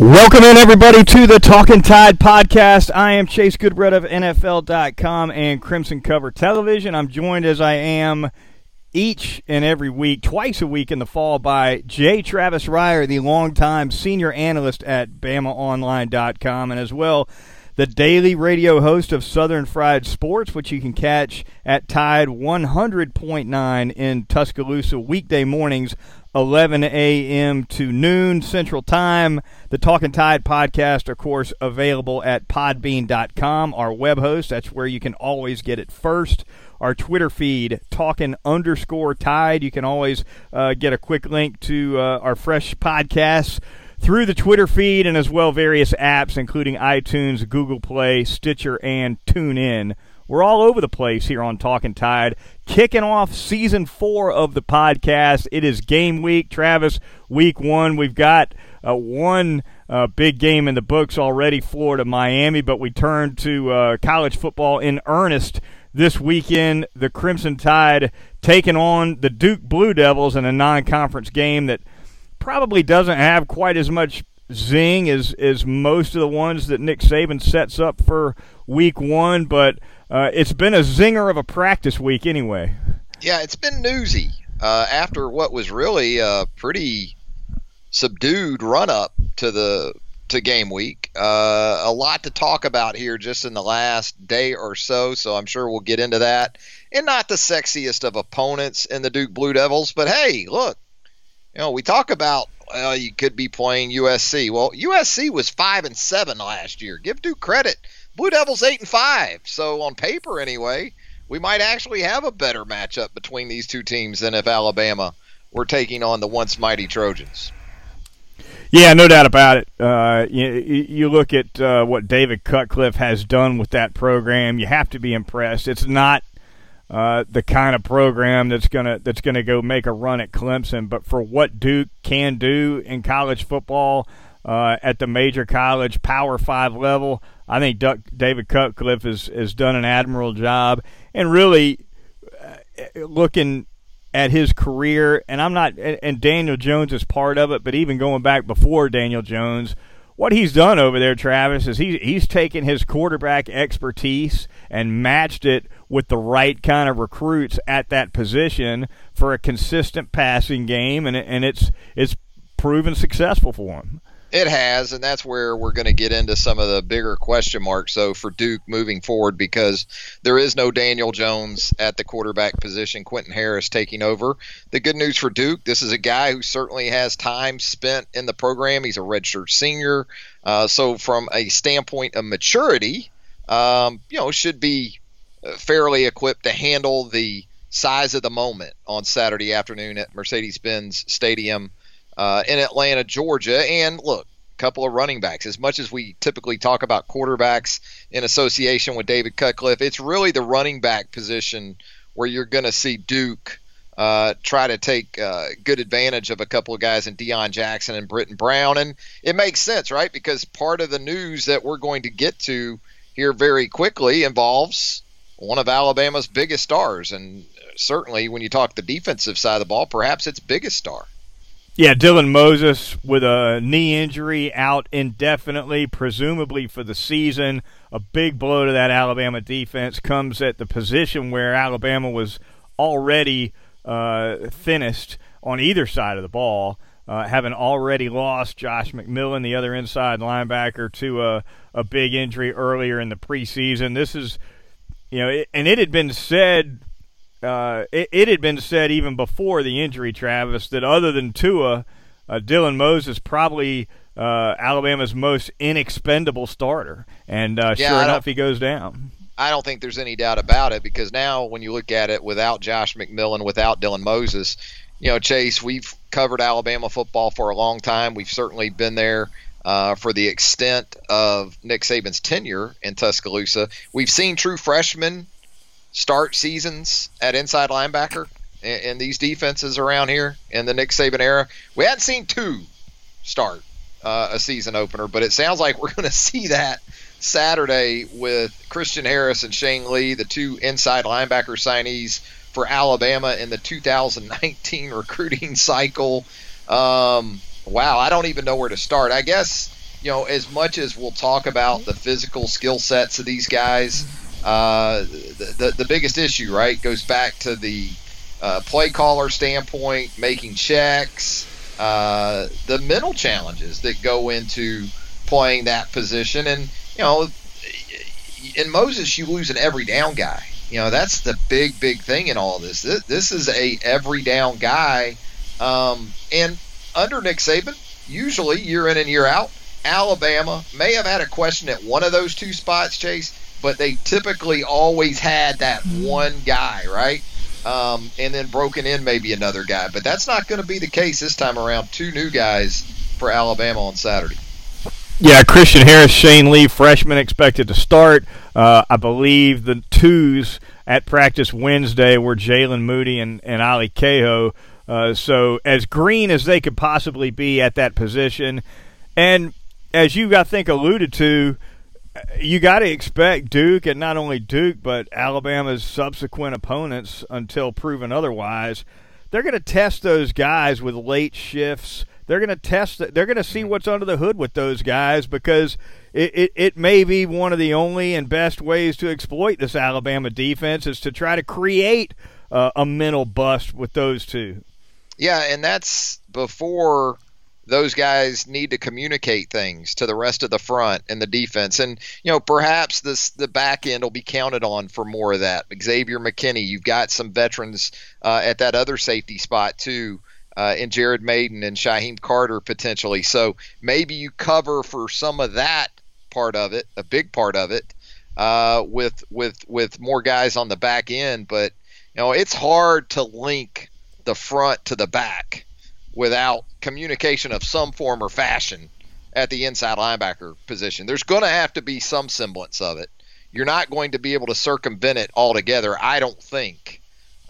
Welcome in, everybody, to the Talking Tide podcast. I am Chase Goodbread of NFL.com and Crimson Cover Television. I'm joined as I am each and every week, twice a week in the fall, by Jay Travis Reier, the longtime senior analyst at BamaOnline.com, and as well the daily radio host of Southern Fried Sports, which you can catch at Tide 100.9 in Tuscaloosa weekday mornings 11 a.m. to noon Central Time. The Talking Tide podcast, of course, available at podbean.com, our web host. That's where you can always get it first. Our Twitter feed, talking underscore tide. You can always uh, get a quick link to uh, our fresh podcasts through the Twitter feed and as well various apps, including iTunes, Google Play, Stitcher, and TuneIn. We're all over the place here on Talking Tide. Kicking off season four of the podcast. It is game week, Travis. Week one. We've got uh, one uh, big game in the books already, Florida Miami, but we turn to uh, college football in earnest this weekend. The Crimson Tide taking on the Duke Blue Devils in a non conference game that probably doesn't have quite as much zing as, as most of the ones that Nick Saban sets up for week one, but uh, it's been a zinger of a practice week anyway. Yeah, it's been newsy uh, after what was really a pretty subdued run up to the to game week. Uh, a lot to talk about here just in the last day or so, so I'm sure we'll get into that. And not the sexiest of opponents in the Duke Blue Devils, but hey, look, you know, we talk about well, you could be playing USC. Well, USC was five and seven last year. Give due credit Blue Devils eight and five. So on paper, anyway, we might actually have a better matchup between these two teams than if Alabama were taking on the once mighty Trojans. Yeah, no doubt about it. Uh, you, you, look at uh, what David Cutcliffe has done with that program. You have to be impressed. It's not uh, the kind of program that's gonna that's gonna go make a run at Clemson, but for what Duke can do in college football uh, at the major college Power Five level, I think Duck, David Cutcliffe has, has done an admirable job. And really, uh, looking at his career, and I'm not, and Daniel Jones is part of it, but even going back before Daniel Jones, what he's done over there, Travis, is he, he's taken his quarterback expertise and matched it with the right kind of recruits at that position for a consistent passing game, and, and it's, it's proven successful for him. It has, and that's where we're going to get into some of the bigger question marks. So for Duke moving forward, because there is no Daniel Jones at the quarterback position, Quentin Harris taking over. The good news for Duke, this is a guy who certainly has time spent in the program. He's a redshirt senior, uh, so from a standpoint of maturity, um, you know, should be uh, fairly equipped to handle the size of the moment on Saturday afternoon at Mercedes-Benz Stadium uh, in Atlanta, Georgia. And look, a couple of running backs. As much as we typically talk about quarterbacks in association with David Cutcliffe, it's really the running back position where you're going to see Duke uh, try to take uh, good advantage of a couple of guys in Deon Jackson and Brittain Brown. And it makes sense, right? Because part of the news that we're going to get to here very quickly involves one of Alabama's biggest stars. And certainly when you talk the defensive side of the ball, perhaps its biggest star. Yeah, Dylan Moses with a knee injury out indefinitely, presumably for the season. A big blow to that Alabama defense comes at the position where Alabama was already uh, thinnest on either side of the ball, uh, having already lost Josh McMillan, the other inside linebacker, to a, a big injury earlier in the preseason. This is, you know, it, and it had been said uh, it, it, had been said even before the injury, Travis, that other than Tua, uh, Dylan Moses probably uh, Alabama's most inexpendable starter, and uh, yeah, sure enough, he goes down. I don't think there's any doubt about it because now, when you look at it, without Josh McMillan, without Dylan Moses, you know, Chase, we've covered Alabama football for a long time. We've certainly been there. Uh, for the extent of Nick Saban's tenure in Tuscaloosa, we've seen true freshmen start seasons at inside linebacker in, in these defenses around here in the Nick Saban era. We hadn't seen two start uh, a season opener, but it sounds like we're going to see that Saturday with Christian Harris and Shane Lee, the two inside linebacker signees for Alabama in the 2019 recruiting cycle. Um, wow, I don't even know where to start. I guess you know, as much as we'll talk about the physical skill sets of these guys, uh, the, the, biggest issue, right, goes back to the uh, play caller standpoint, making checks, uh, the mental challenges that go into playing that position. And, you know, in Moses, you lose an every down guy. You know, that's the big, big thing in all this. This, this is a every down guy. Um, and under Nick Saban, usually year in and year out, Alabama may have had a question at one of those two spots, Chase, but they typically always had that one guy, right? Um, and then broken in maybe another guy. But that's not going to be the case this time around. Two new guys for Alabama on Saturday. Yeah, Christian Harris, Shane Lee, freshman expected to start. Uh, I believe the twos at practice Wednesday were Jaylen Moody and, and Ali Kaho. Uh, so as green as they could possibly be at that position. And as you, I think, alluded to, you got to expect Duke, and not only Duke, but Alabama's subsequent opponents until proven otherwise. They're going to test those guys with late shifts. They're going to test. They're going to see what's under the hood with those guys because it, it, it may be one of the only and best ways to exploit this Alabama defense is to try to create uh, a mental bust with those two. Yeah, and that's before those guys need to communicate things to the rest of the front and the defense. And, you know, perhaps this the back end will be counted on for more of that. Xavier McKinney, you've got some veterans uh, at that other safety spot, too. Uh, in Jared Mayden and Shyheim Carter potentially. So maybe you cover for some of that part of it, a big part of it, uh, with with with more guys on the back end. But you know, it's hard to link the front to the back without communication of some form or fashion at the inside linebacker position. There's going to have to be some semblance of it. You're not going to be able to circumvent it altogether, I don't think.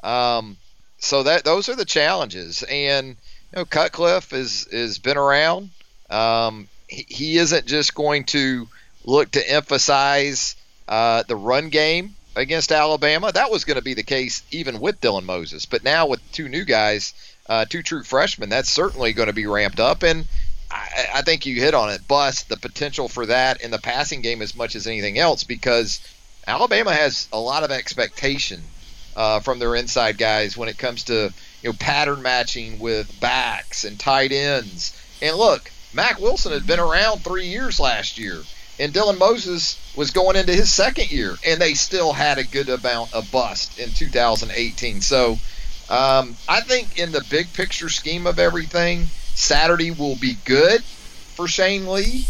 Um, so that those are the challenges, and you know, Cutcliffe is is been around. Um, he, he, isn't just going to look to emphasize uh, the run game against Alabama. That was going to be the case even with Dylan Moses. But now with two new guys, uh, two true freshmen, that's certainly going to be ramped up. And I, I think you hit on it. Bust the potential for that in the passing game as much as anything else because Alabama has a lot of expectation uh, from their inside guys when it comes to you know pattern matching with backs and tight ends. And look, Mack Wilson had been around three years last year and Dylan Moses was going into his second year, and they still had a good amount of bust in 2018. So um, I think in the big picture scheme of everything, Saturday will be good for Shane Lee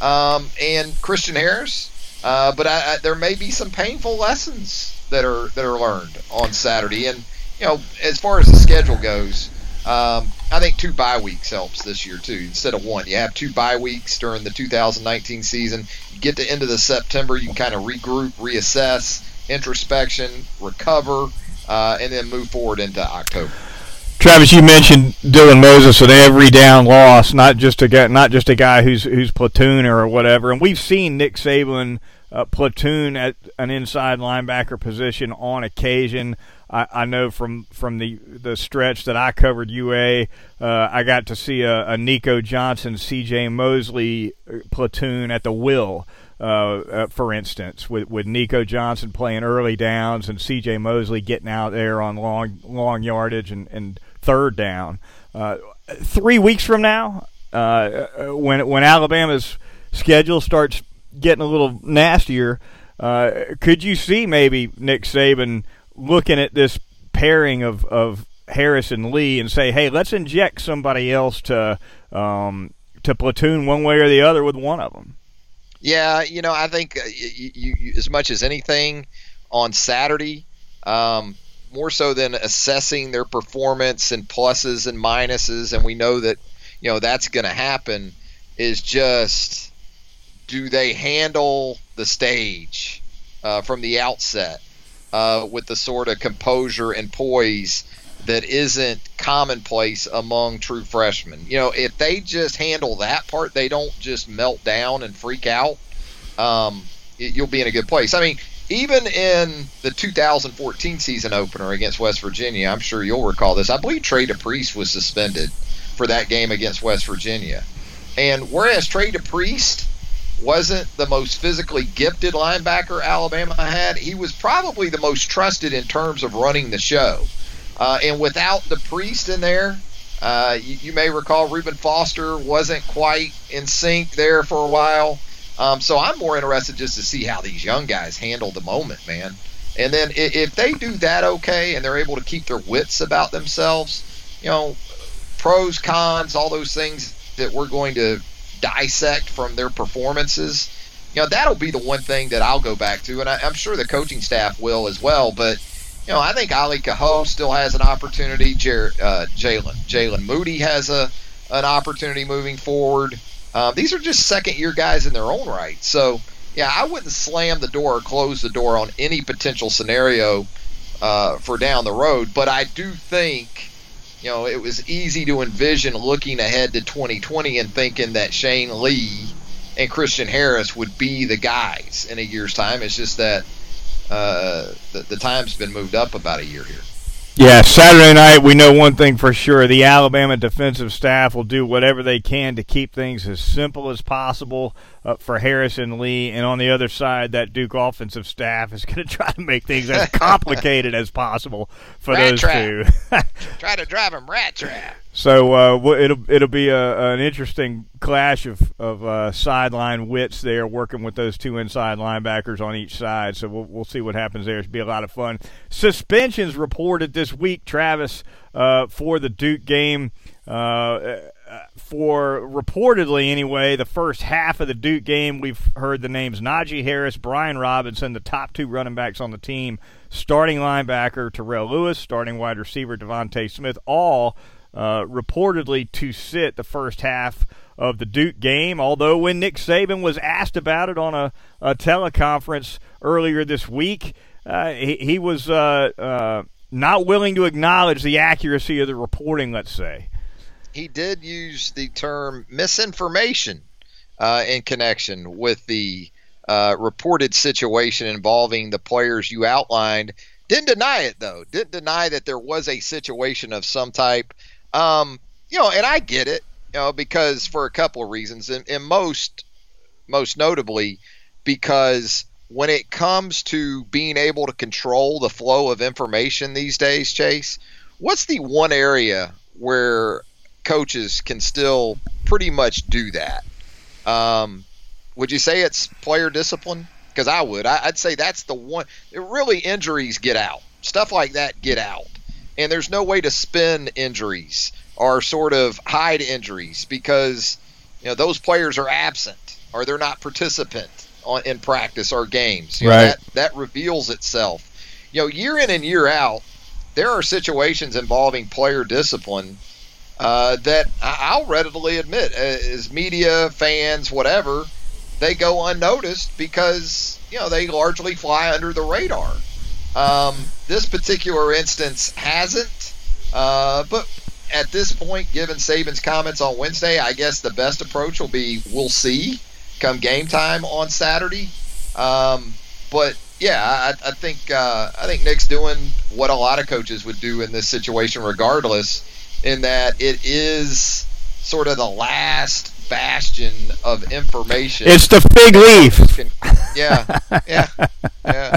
um, and Christian Harris. Uh, but I, I, there may be some painful lessons that are that are learned on Saturday. And you know, as far as the schedule goes, um, I think two bye weeks helps this year too. Instead of one, you have two bye weeks during the 2019 season. You get to end of the September, you can kind of regroup, reassess, introspection, recover, uh, and then move forward into October. Travis, you mentioned Dylan Moses an every down loss, not just a guy, not just a guy who's who's platoon or whatever. And we've seen Nick Saban uh, platoon at an inside linebacker position on occasion. I, I know from from the the stretch that I covered UA, uh, I got to see a, a Nico Johnson, C.J. Mosley uh, platoon at the will. Uh, uh, for instance, with with Nico Johnson playing early downs and C.J. Mosley getting out there on long long yardage and, and third down. Uh, three weeks from now, uh, when when Alabama's schedule starts getting a little nastier, could you see maybe Nick Saban looking at this pairing of, of Harris and Lee and say, hey, let's inject somebody else to um, to platoon one way or the other with one of them. Yeah, you know, I think uh, you, you, as much as anything on Saturday, um, more so than assessing their performance and pluses and minuses, and we know that you know that's going to happen, is just do they handle the stage uh, from the outset? uh, with the sort of composure and poise that isn't commonplace among true freshmen. You know, if they just handle that part, they don't just melt down and freak out. Um, you'll be in a good place. I mean, even in the 2014 season opener against West Virginia, I'm sure you'll recall this. I believe Trey DePriest was suspended for that game against West Virginia. And whereas Trey DePriest wasn't the most physically gifted linebacker Alabama had, he was probably the most trusted in terms of running the show. Uh, and without DePriest in there, uh, you, you, may recall Reuben Foster wasn't quite in sync there for a while. Um, so I'm more interested just to see how these young guys handle the moment, man. And then if they do that okay and they're able to keep their wits about themselves, you know, pros, cons, all those things that we're going to dissect from their performances, you know, that'll be the one thing that I'll go back to. And I, am sure the coaching staff will as well. But, you know, I think Ali Kaho still has an opportunity. Uh, Jalen Jaylen Moody has a an opportunity moving forward. Uh, these are just second year guys in their own right. So, yeah, I wouldn't slam the door or close the door on any potential scenario uh, for down the road. But I do think, you know, it was easy to envision looking ahead to 2020 and thinking that Shane Lee and Christian Harris would be the guys in a year's time. It's just that uh, the, the time's been moved up about a year here. Yeah, Saturday night, we know one thing for sure. The Alabama defensive staff will do whatever they can to keep things as simple as possible uh, for Harris and Lee. And on the other side, that Duke offensive staff is going to try to make things as complicated as possible for rat those trap. two. try to drive them rat trap. So uh, it'll it'll be a, an interesting clash of of uh, sideline wits there, working with those two inside linebackers on each side. So we'll we'll see what happens there. It'll be a lot of fun. Suspensions reported this week, Travis, uh, for the Duke game. Uh, for reportedly anyway, the first half of the Duke game, we've heard the names Najee Harris, Brian Robinson, the top two running backs on the team, starting linebacker Terrell Lewis, starting wide receiver DeVonta Smith, all uh, reportedly to sit the first half of the Duke game. Although when Nick Saban was asked about it on a, a teleconference earlier this week, uh, he, he, was uh, uh not willing to acknowledge the accuracy of the reporting. Let's say he did use the term misinformation uh, in connection with the reported situation involving the players you outlined. Didn't deny it though. Didn't deny that there was a situation of some type. Um, you know, and I get it. You know, because for a couple of reasons, and, and most most notably because when it comes to being able to control the flow of information these days, Chase, what's the one area where coaches can still pretty much do that. Um, would you say it's player discipline? Because I would. I, would say that's the one. Really, injuries get out. Stuff like that get out, and there's no way to spin injuries or sort of hide injuries because you know those players are absent or they're not participant on, in practice or games. You right. Know, that that reveals itself. You know, year in and year out, there are situations involving player discipline uh, that I'll readily admit, as media, fans, whatever, they go unnoticed because you know they largely fly under the radar. Um, this particular instance hasn't, uh, but at this point, given Saban's comments on Wednesday, I guess the best approach will be we'll see come game time on Saturday. Um, but yeah, I, I think uh, I think Nick's doing what a lot of coaches would do in this situation, regardless in that it is sort of the last bastion of information. It's the fig leaf. yeah, yeah, yeah.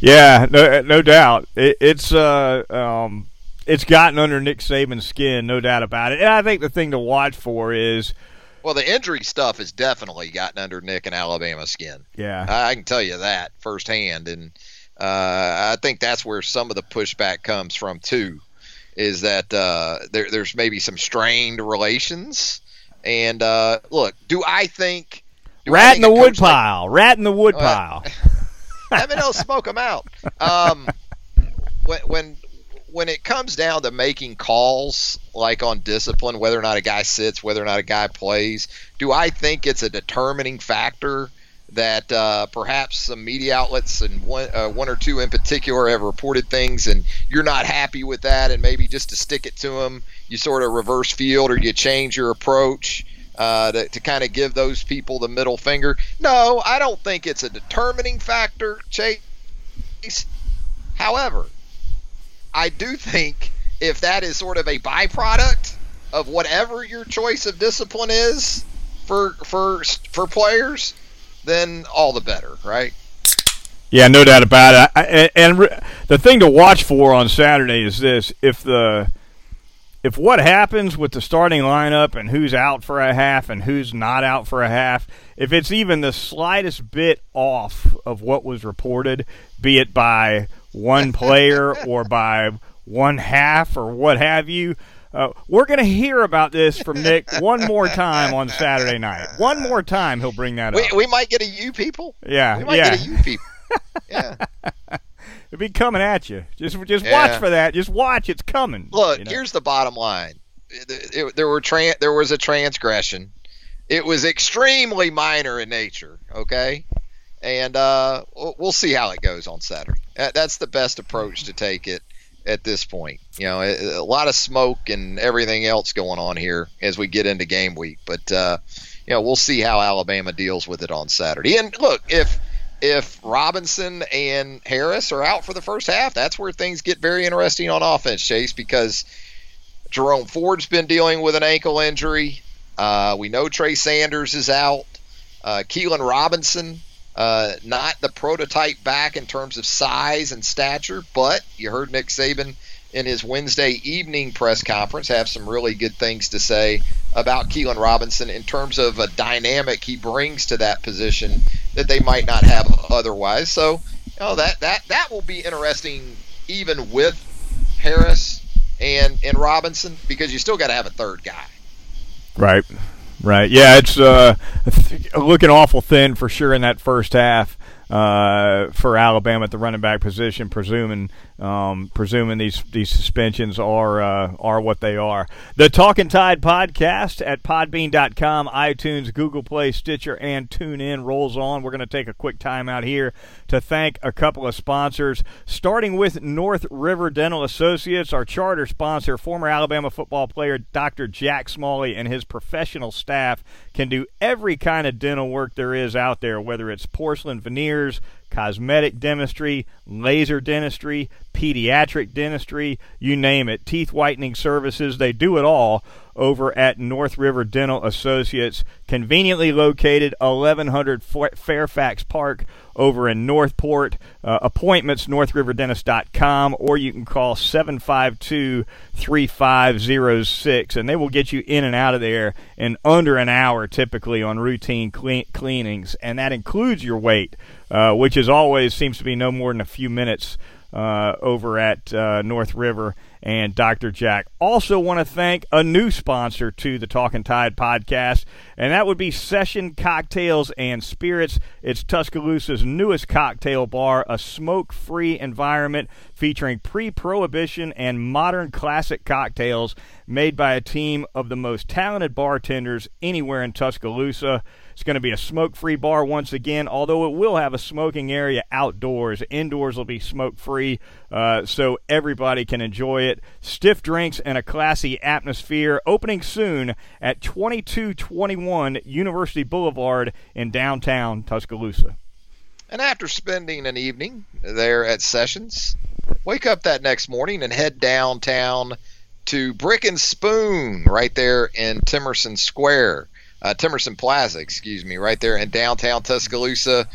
Yeah, no, no doubt. It, it's uh, um, it's gotten under Nick Saban's skin, no doubt about it. And I think the thing to watch for is, well, the injury stuff has definitely gotten under Nick and Alabama's skin. Yeah, I, can tell you that firsthand, and uh, I think that's where some of the pushback comes from too is that uh, there, there's maybe some strained relations. And uh, look, do I think do rat I think in the woodpile? Like, rat in the woodpile. Uh, me know, smoke them out. Um, when when when it comes down to making calls like on discipline, whether or not a guy sits, whether or not a guy plays, do I think it's a determining factor that uh, perhaps some media outlets and one, uh, one or two in particular have reported things and you're not happy with that and maybe just to stick it to them you sort of reverse field or you change your approach uh, to, to kind of give those people the middle finger no i don't think it's a determining factor chase however i do think if that is sort of a byproduct of whatever your choice of discipline is for for for players, then all the better, right? Yeah, no doubt about it. I, and the thing to watch for on Saturday is this: if the if what happens with the starting lineup and who's out for a half and who's not out for a half, if it's even the slightest bit off of what was reported, be it by one player or by one half or what have you, uh, we're going to hear about this from Nick one more time on Saturday night. One more time, he'll bring that we, up. We might get a you people. Yeah, we might yeah. get a you people. Yeah. It'll be coming at you. Just just yeah. watch for that. Just watch. It's coming. Look, you know? here's the bottom line. It, it, there were there was a transgression. It was extremely minor in nature. Okay, and uh, we'll see how it goes on Saturday. That's the best approach to take it at this point. You know, a lot of smoke and everything else going on here as we get into game week. But uh, you know, we'll see how Alabama deals with it on Saturday. And look, if if Robinson and Harris are out for the first half, that's where things get very interesting on offense, Chase, because Jerome Ford's been dealing with an ankle injury. Uh, we know Trey Sanders is out. Uh, Keilan Robinson, uh, not the prototype back in terms of size and stature, but you heard Nick Saban in his Wednesday evening press conference have some really good things to say about Keilan Robinson in terms of a dynamic he brings to that position that they might not have otherwise. So, you know, that that that will be interesting even with Harris and and Robinson because you still got to have a third guy. Right. Right. Yeah, it's uh, looking awful thin for sure in that first half uh, for Alabama at the running back position, presuming um, presuming these these suspensions are uh, are what they are. The Talking Tide podcast at Podbean.com, iTunes, Google Play, Stitcher, and TuneIn rolls on. We're going to take a quick time out here to thank a couple of sponsors, starting with North River Dental Associates, our charter sponsor. Former Alabama football player Dr. Jack Smalley and his professional staff can do every kind of dental work there is out there, whether it's porcelain veneers cosmetic dentistry, laser dentistry, pediatric dentistry, you name it, teeth whitening services. They do it all over at North River Dental Associates, conveniently located 1100 Fairfax Park over in Northport. Uh, appointments, northriverdentist.com, or you can call 752 3506, and they will get you in and out of there in under an hour, typically on routine clean- cleanings. And that includes your wait, uh, which is always seems to be no more than a few minutes uh, over at uh, North River and Dr. Jack. Also, want to thank a new sponsor to the Talking Tide podcast, and that would be Session Cocktails and Spirits. It's Tuscaloosa's newest cocktail bar, a smoke free environment featuring pre prohibition and modern classic cocktails made by a team of the most talented bartenders anywhere in Tuscaloosa. It's going to be a smoke free bar once again, although it will have a smoking area outdoors. Indoors will be smoke free, uh, so everybody can enjoy it. Stiff drinks and a classy atmosphere. Opening soon at 2221 University Boulevard in downtown Tuscaloosa. And after spending an evening there at Sessions, wake up that next morning and head downtown to Brick and Spoon right there in Temerson Square uh, Temerson Plaza, excuse me, right there in downtown Tuscaloosa.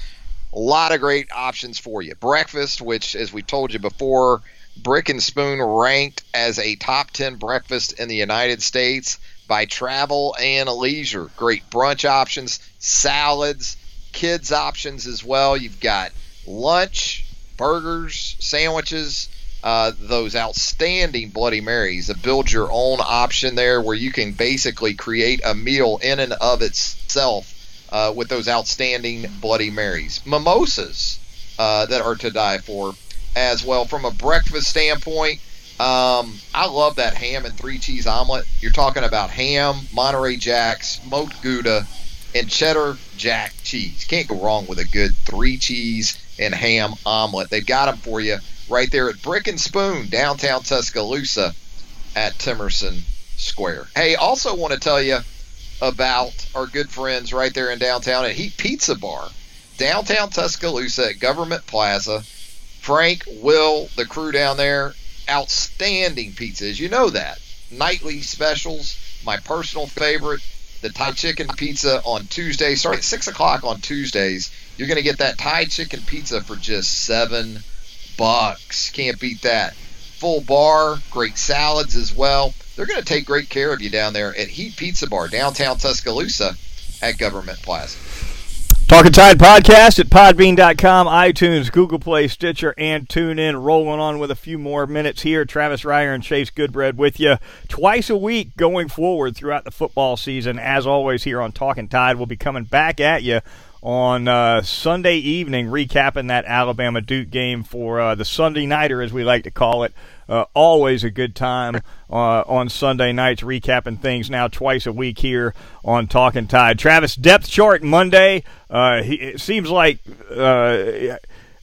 A lot of great options for you. Breakfast, which, as we told you before, Brick and Spoon ranked as a top 10 breakfast in the United States by Travel and Leisure. Great brunch options, salads, kids options as well. You've got lunch, burgers, sandwiches, uh, those outstanding Bloody Marys, a build your own option there where you can basically create a meal in and of itself uh, with those outstanding Bloody Marys. Mimosas uh, that are to die for as well. From a breakfast standpoint, um, I love that ham and three cheese omelet. You're talking about ham, Monterey Jack, smoked Gouda, and cheddar jack cheese. Can't go wrong with a good three cheese and ham omelet. They've got them for you right there at Brick and Spoon, downtown Tuscaloosa at Temerson Square. Hey, also want to tell you about our good friends right there in downtown at Heat Pizza Bar, downtown Tuscaloosa at Government Plaza. Frank, Will, the crew down there, outstanding pizzas. You know that. Nightly specials, my personal favorite, the Thai chicken pizza on Tuesday, starting at 6 o'clock on Tuesdays. You're going to get that Thai chicken pizza for just 7 bucks. Can't beat that. Full bar, great salads as well. They're going to take great care of you down there at Heat Pizza Bar, downtown Tuscaloosa at Government Plaza. Talking Tide podcast at podbean.com, iTunes, Google Play, Stitcher, and TuneIn. Rolling on with a few more minutes here. Travis Reier and Chase Goodbread with you twice a week going forward throughout the football season. As always, here on Talking Tide, we'll be coming back at you on uh, Sunday evening, recapping that Alabama Duke game for uh, the Sunday Nighter, as we like to call it. Uh, always a good time uh, on Sunday nights, recapping things now twice a week here on Talking Tide. Travis, depth chart Monday. Uh, he, it seems like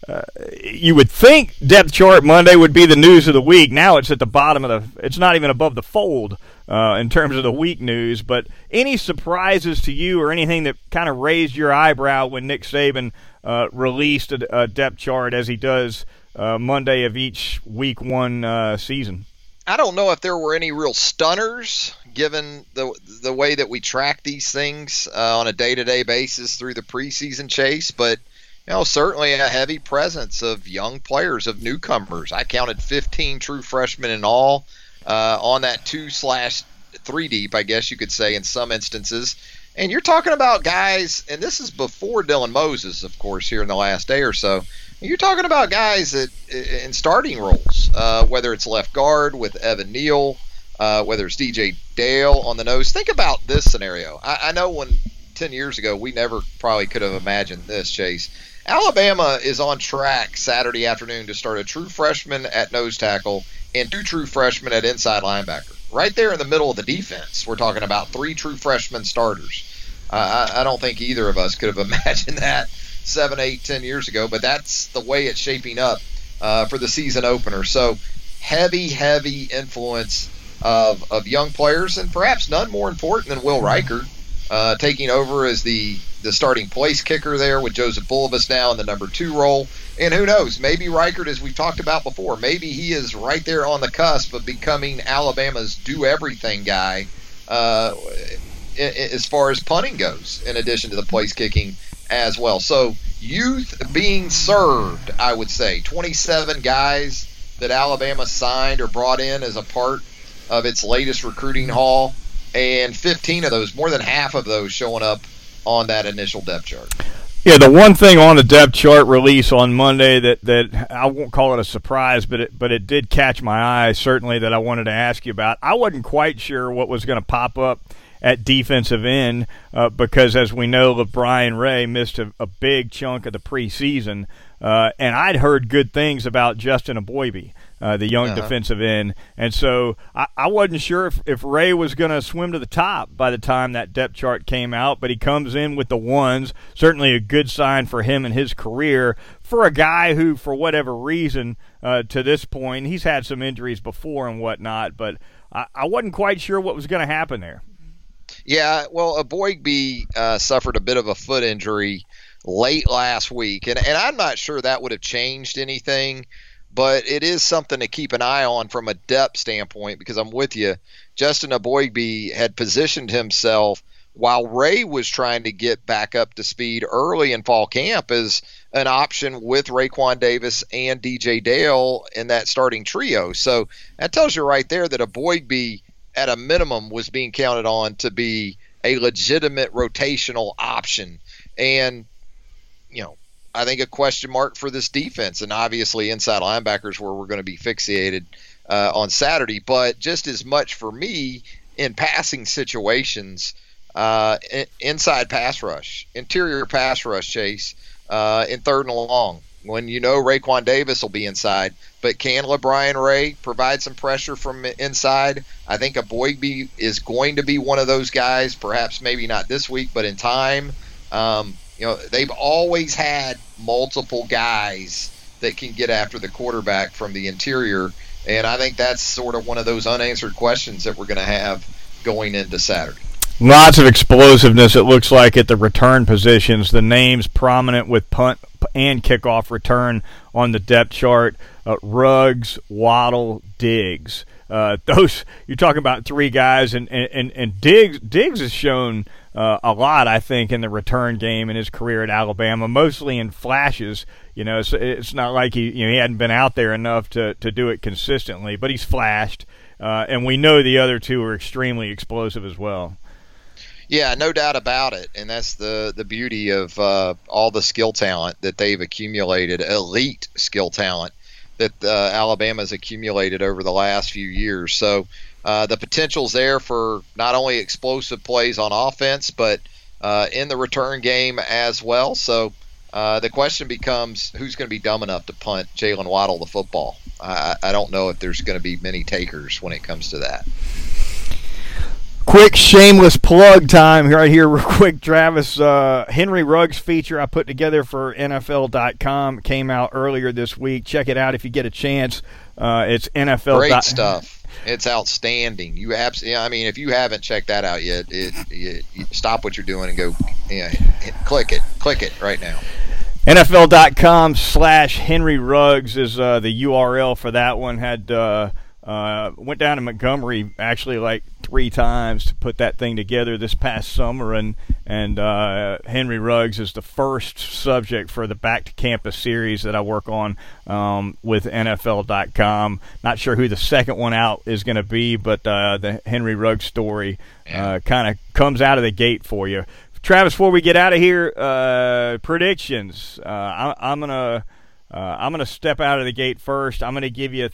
uh, you would think depth chart Monday would be the news of the week. Now it's at the bottom of the. It's not even above the fold uh, in terms of the week news. But any surprises to you or anything that kind of raised your eyebrow when Nick Saban uh, released a, a, depth chart as he does uh, Monday of each week one uh, season? I don't know if there were any real stunners given the the way that we track these things on a day to day basis through the preseason chase, but you know, certainly a heavy presence of young players, of newcomers. I counted 15 true freshmen in all uh, on that two slash three deep, I guess you could say, in some instances. And you're talking about guys, and this is before Dylan Moses, of course, here in the last day or so. You're talking about guys that in starting roles, uh, whether it's left guard with Evan Neal, uh, whether it's DJ Dale on the nose. Think about this scenario. I, I know when 10 years ago, we never probably could have imagined this, Chase. Alabama is on track Saturday afternoon to start a true freshman at nose tackle and two true freshmen at inside linebacker. Right there in the middle of the defense, we're talking about three true freshman starters. Uh, I, I don't think either of us could have imagined that seven, eight, ten years ago, but that's the way it's shaping up uh, for the season opener. So heavy, heavy influence of, of young players, and perhaps none more important than Will Reichard uh, taking over as the the starting place kicker there with Joseph Bulovas now in the number two role. And who knows? Maybe Reichard, as we've talked about before, maybe he is right there on the cusp of becoming Alabama's do everything guy uh, as far as punting goes, in addition to the place kicking as well. So, youth being served, I would say. 27 guys that Alabama signed or brought in as a part of its latest recruiting haul, and 15 of those, more than half of those, showing up on that initial depth chart. Yeah, the one thing on the depth chart release on Monday that, that I won't call it a surprise, but it, but it did catch my eye certainly that I wanted to ask you about. I wasn't quite sure what was going to pop up at defensive end uh, because, as we know, LaBryan Ray missed a, a, big chunk of the preseason, uh, and I'd heard good things about Justin Eboigbe uh, the young uh-huh. defensive end. And so I, I wasn't sure if, if Ray was going to swim to the top by the time that depth chart came out, but he comes in with the ones. Certainly a good sign for him and his career for a guy who, for whatever reason, uh, to this point, he's had some injuries before and whatnot, but I, I wasn't quite sure what was going to happen there. Yeah, well, Eboigbe uh, suffered a bit of a foot injury late last week, and, and I'm not sure that would have changed anything but it is something to keep an eye on from a depth standpoint because I'm with you. Justin Eboigbe had positioned himself while Ray was trying to get back up to speed early in fall camp as an option with Raekwon Davis and DJ Dale in that starting trio. So that tells you right there that Eboigbe, at a minimum, was being counted on to be a legitimate rotational option. And, you know, I think a question mark for this defense, and obviously inside linebackers where we're going to be fixated uh, on Saturday. But just as much for me in passing situations, uh, inside pass rush, interior pass rush chase, uh, in third and long. When you know Raekwon Davis will be inside, but can LaBryan Ray provide some pressure from inside? I think Eboigbe is going to be one of those guys. Perhaps maybe not this week, but in time. Um, you know, they've always had multiple guys that can get after the quarterback from the interior, and I think that's sort of one of those unanswered questions that we're going to have going into Saturday. Lots of explosiveness, it looks like, at the return positions. The names prominent with punt and kickoff return on the depth chart uh, Waddle, Diggs. Uh, those you're talking about three guys, and and and Diggs Diggs has shown uh, a lot, I think, in the return game in his career at Alabama, mostly in flashes. You know, it's, it's not like he you know he hadn't been out there enough to to do it consistently, but he's flashed, uh, and we know the other two are extremely explosive as well. Yeah, no doubt about it, and that's the the beauty of uh, all the skill talent that they've accumulated, elite skill talent that uh, Alabama's accumulated over the last few years. So uh, the potential's there for not only explosive plays on offense, but uh, in the return game as well. So uh, the question becomes who's going to be dumb enough to punt Jaylen Waddle the football? I, I don't know if there's going to be many takers when it comes to that. Quick shameless plug time right here, real quick. Travis uh, Henry Ruggs feature I put together for NFL.com came out earlier this week. Check it out if you get a chance. Uh, it's NFL. Great stuff. It's outstanding. You absolutely. I mean, if you haven't checked that out yet, it, it, stop what you're doing and go. Yeah, hit, click it. Click it right now. NFL.com slash Henry Ruggs is uh, the URL for that one. Had uh, uh, went down to Montgomery actually like three times to put that thing together this past summer, and and uh, Henry Ruggs is the first subject for the Back to Campus series that I work on um, with NFL.com. Not sure who the second one out is going to be, but uh, the Henry Ruggs story uh, kind of comes out of the gate for you. Travis, before we get out of here, uh, predictions. Uh, I, am gonna I'm gonna step out of the gate first. I'm gonna give you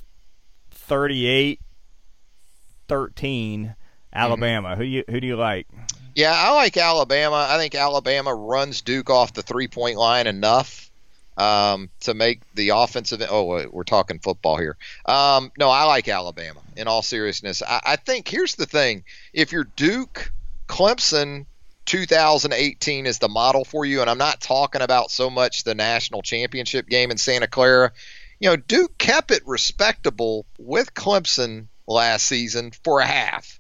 38 13 Alabama. Mm-hmm. Who you who do you like? Yeah, I like Alabama. I think Alabama runs Duke off the three point line enough um, to make the offensive. Oh, we're talking football here. Um, no, I like Alabama. In all seriousness, I, I think here's the thing: if you're Duke, Clemson 2018 is the model for you, and I'm not talking about so much the national championship game in Santa Clara you know, Duke kept it respectable with Clemson last season for a half.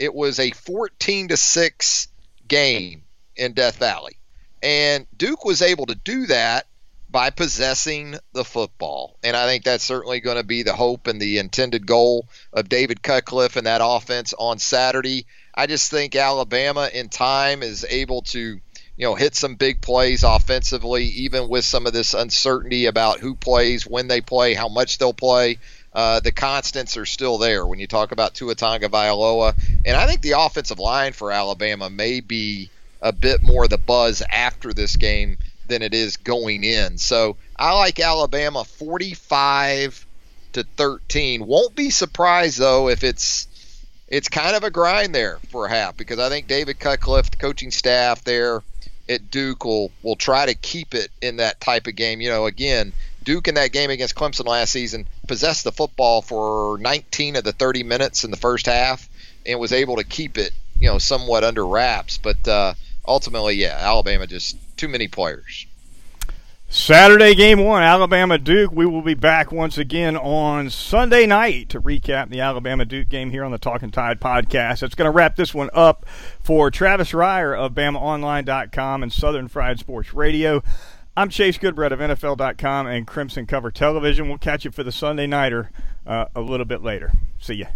It was a 14 to 6 game in Death Valley. And Duke was able to do that by possessing the football. And I think that's certainly going to be the hope and the intended goal of David Cutcliffe and that offense on Saturday. I just think Alabama in time is able to you know, hit some big plays offensively, even with some of this uncertainty about who plays, when they play, how much they'll play. Uh, the constants are still there when you talk about Tua Tagovailoa, and I think the offensive line for Alabama may be a bit more the buzz after this game than it is going in. So I like Alabama 45 to 13. Won't be surprised though if it's it's kind of a grind there for a half because I think David Cutcliffe, the coaching staff there, at Duke will will try to keep it in that type of game. You know, again, Duke in that game against Clemson last season possessed the football for 19 of the 30 minutes in the first half and was able to keep it, you know, somewhat under wraps. But uh, ultimately, yeah, Alabama just too many players. Saturday game one, Alabama Duke. We will be back once again on Sunday night to recap the Alabama Duke game here on the Talking Tide podcast. That's going to wrap this one up for Travis Reier of BamaOnline.com and Southern Fried Sports Radio. I'm Chase Goodbread of NFL.com and Crimson Cover Television. We'll catch you for the Sunday Nighter uh, a little bit later. See ya.